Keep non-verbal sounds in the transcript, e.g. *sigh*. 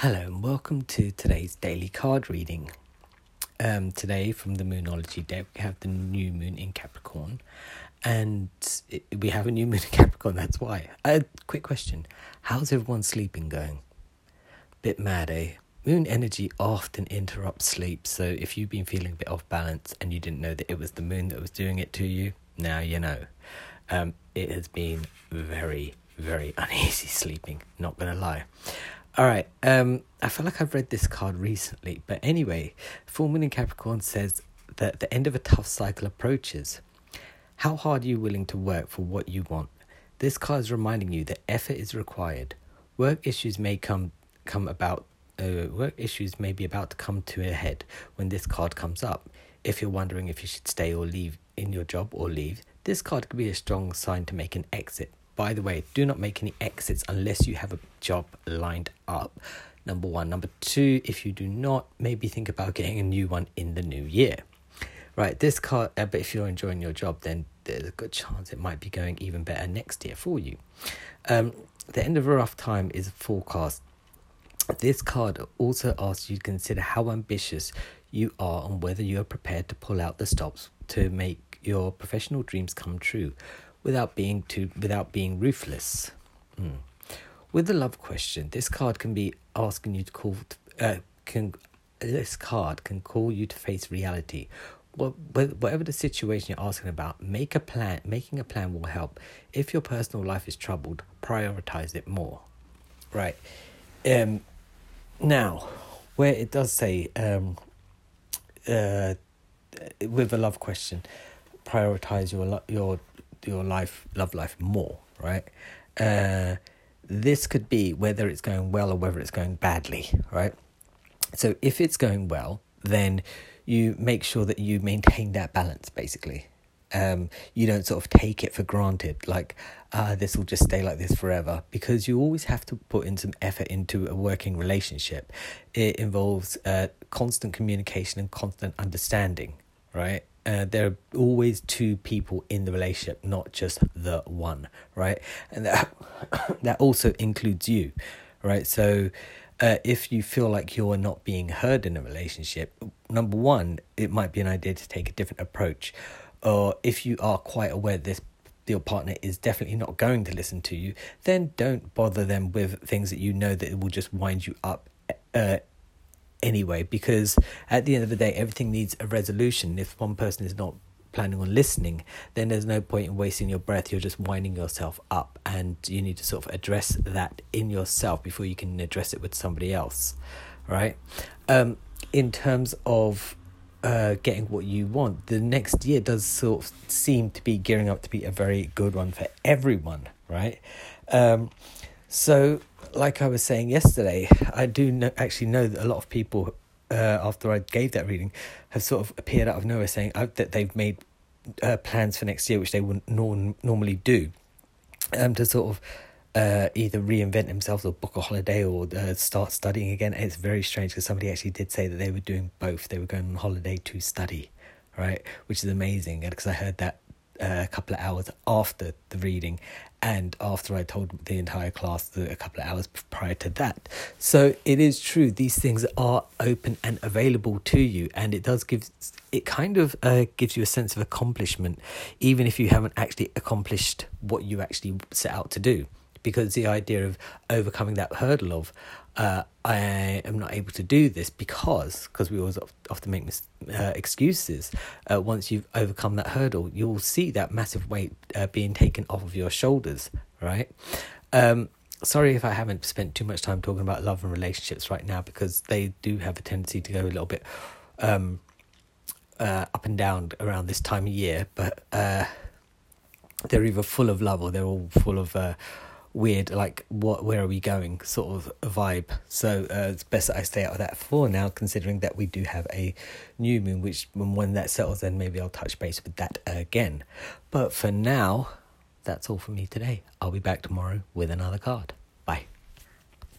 Hello and welcome to today's daily card reading. Um, today, from the Moonology deck, we have the new moon in Capricorn, and it, we have a new *laughs* moon in Capricorn. That's why. A uh, quick question: How's everyone sleeping going? Bit mad, eh? Moon energy often interrupts sleep, so if you've been feeling a bit off balance and you didn't know that it was the moon that was doing it to you, now you know. Um, it has been very, very *laughs* uneasy sleeping. Not gonna lie. All right. Um, I feel like I've read this card recently, but anyway, Full Moon in Capricorn says that the end of a tough cycle approaches. How hard are you willing to work for what you want? This card is reminding you that effort is required. Work issues may come come about. Uh, work issues may be about to come to a head when this card comes up. If you're wondering if you should stay or leave in your job or leave, this card could be a strong sign to make an exit. By the way, do not make any exits unless you have a job lined up. Number one. Number two, if you do not, maybe think about getting a new one in the new year. Right, this card, uh, but if you're enjoying your job, then there's a good chance it might be going even better next year for you. Um, the end of a rough time is a forecast. This card also asks you to consider how ambitious you are and whether you are prepared to pull out the stops to make your professional dreams come true without being too without being ruthless. Mm. With the love question, this card can be asking you to call uh, can this card can call you to face reality. Well, Whatever the situation you're asking about, make a plan. Making a plan will help. If your personal life is troubled, prioritize it more. Right. Um. Now, where it does say um. Uh, with a love question, prioritize your your your life, love life more, right? Uh, this could be whether it's going well or whether it's going badly, right? So if it's going well, then you make sure that you maintain that balance, basically. Um, you don't sort of take it for granted, like, uh, this will just stay like this forever, because you always have to put in some effort into a working relationship. It involves uh, constant communication and constant understanding, right? Uh, there are always two people in the relationship, not just the one, right? And that *coughs* that also includes you, right? So, uh, if you feel like you're not being heard in a relationship, number one, it might be an idea to take a different approach, or if you are quite aware this your partner is definitely not going to listen to you, then don't bother them with things that you know that will just wind you up uh, anyway, because at the end of the day, everything needs a resolution. If one person is not planning on listening, then there's no point in wasting your breath. You're just winding yourself up, and you need to sort of address that in yourself before you can address it with somebody else, right? Um, in terms of uh, getting what you want, the next year does sort of seem to be gearing up to be a very good one for everyone, right? Um, so like I was saying yesterday, I do know, actually know that a lot of people, uh, after I gave that reading, have sort of appeared out of nowhere saying uh, that they've made uh, plans for next year, which they wouldn't norm- normally do, um, to sort of uh, either reinvent themselves or book a holiday or uh, start studying again. It's very strange because somebody actually did say that they were doing both. They were going on holiday to study, right? Which is amazing. Because I heard that a couple of hours after the reading and after I told the entire class a couple of hours prior to that. So it is true, these things are open and available to you, and it does give it kind of uh, gives you a sense of accomplishment, even if you haven't actually accomplished what you actually set out to do because the idea of overcoming that hurdle of uh, I am not able to do this because because we always often make mis- uh, excuses. Uh, once you've overcome that hurdle, you'll see that massive weight uh, being taken off of your shoulders. Right. Um, sorry if I haven't spent too much time talking about love and relationships right now because they do have a tendency to go a little bit um, uh, up and down around this time of year, but uh, they're either full of love or they're all full of weird like what where are we going sort of vibe. So uh, it's best that i stay out of that for now considering that we do have a new moon which when that settles then maybe i'll touch base with that again. But for now that's all for me today. I'll be back tomorrow with another card. Bye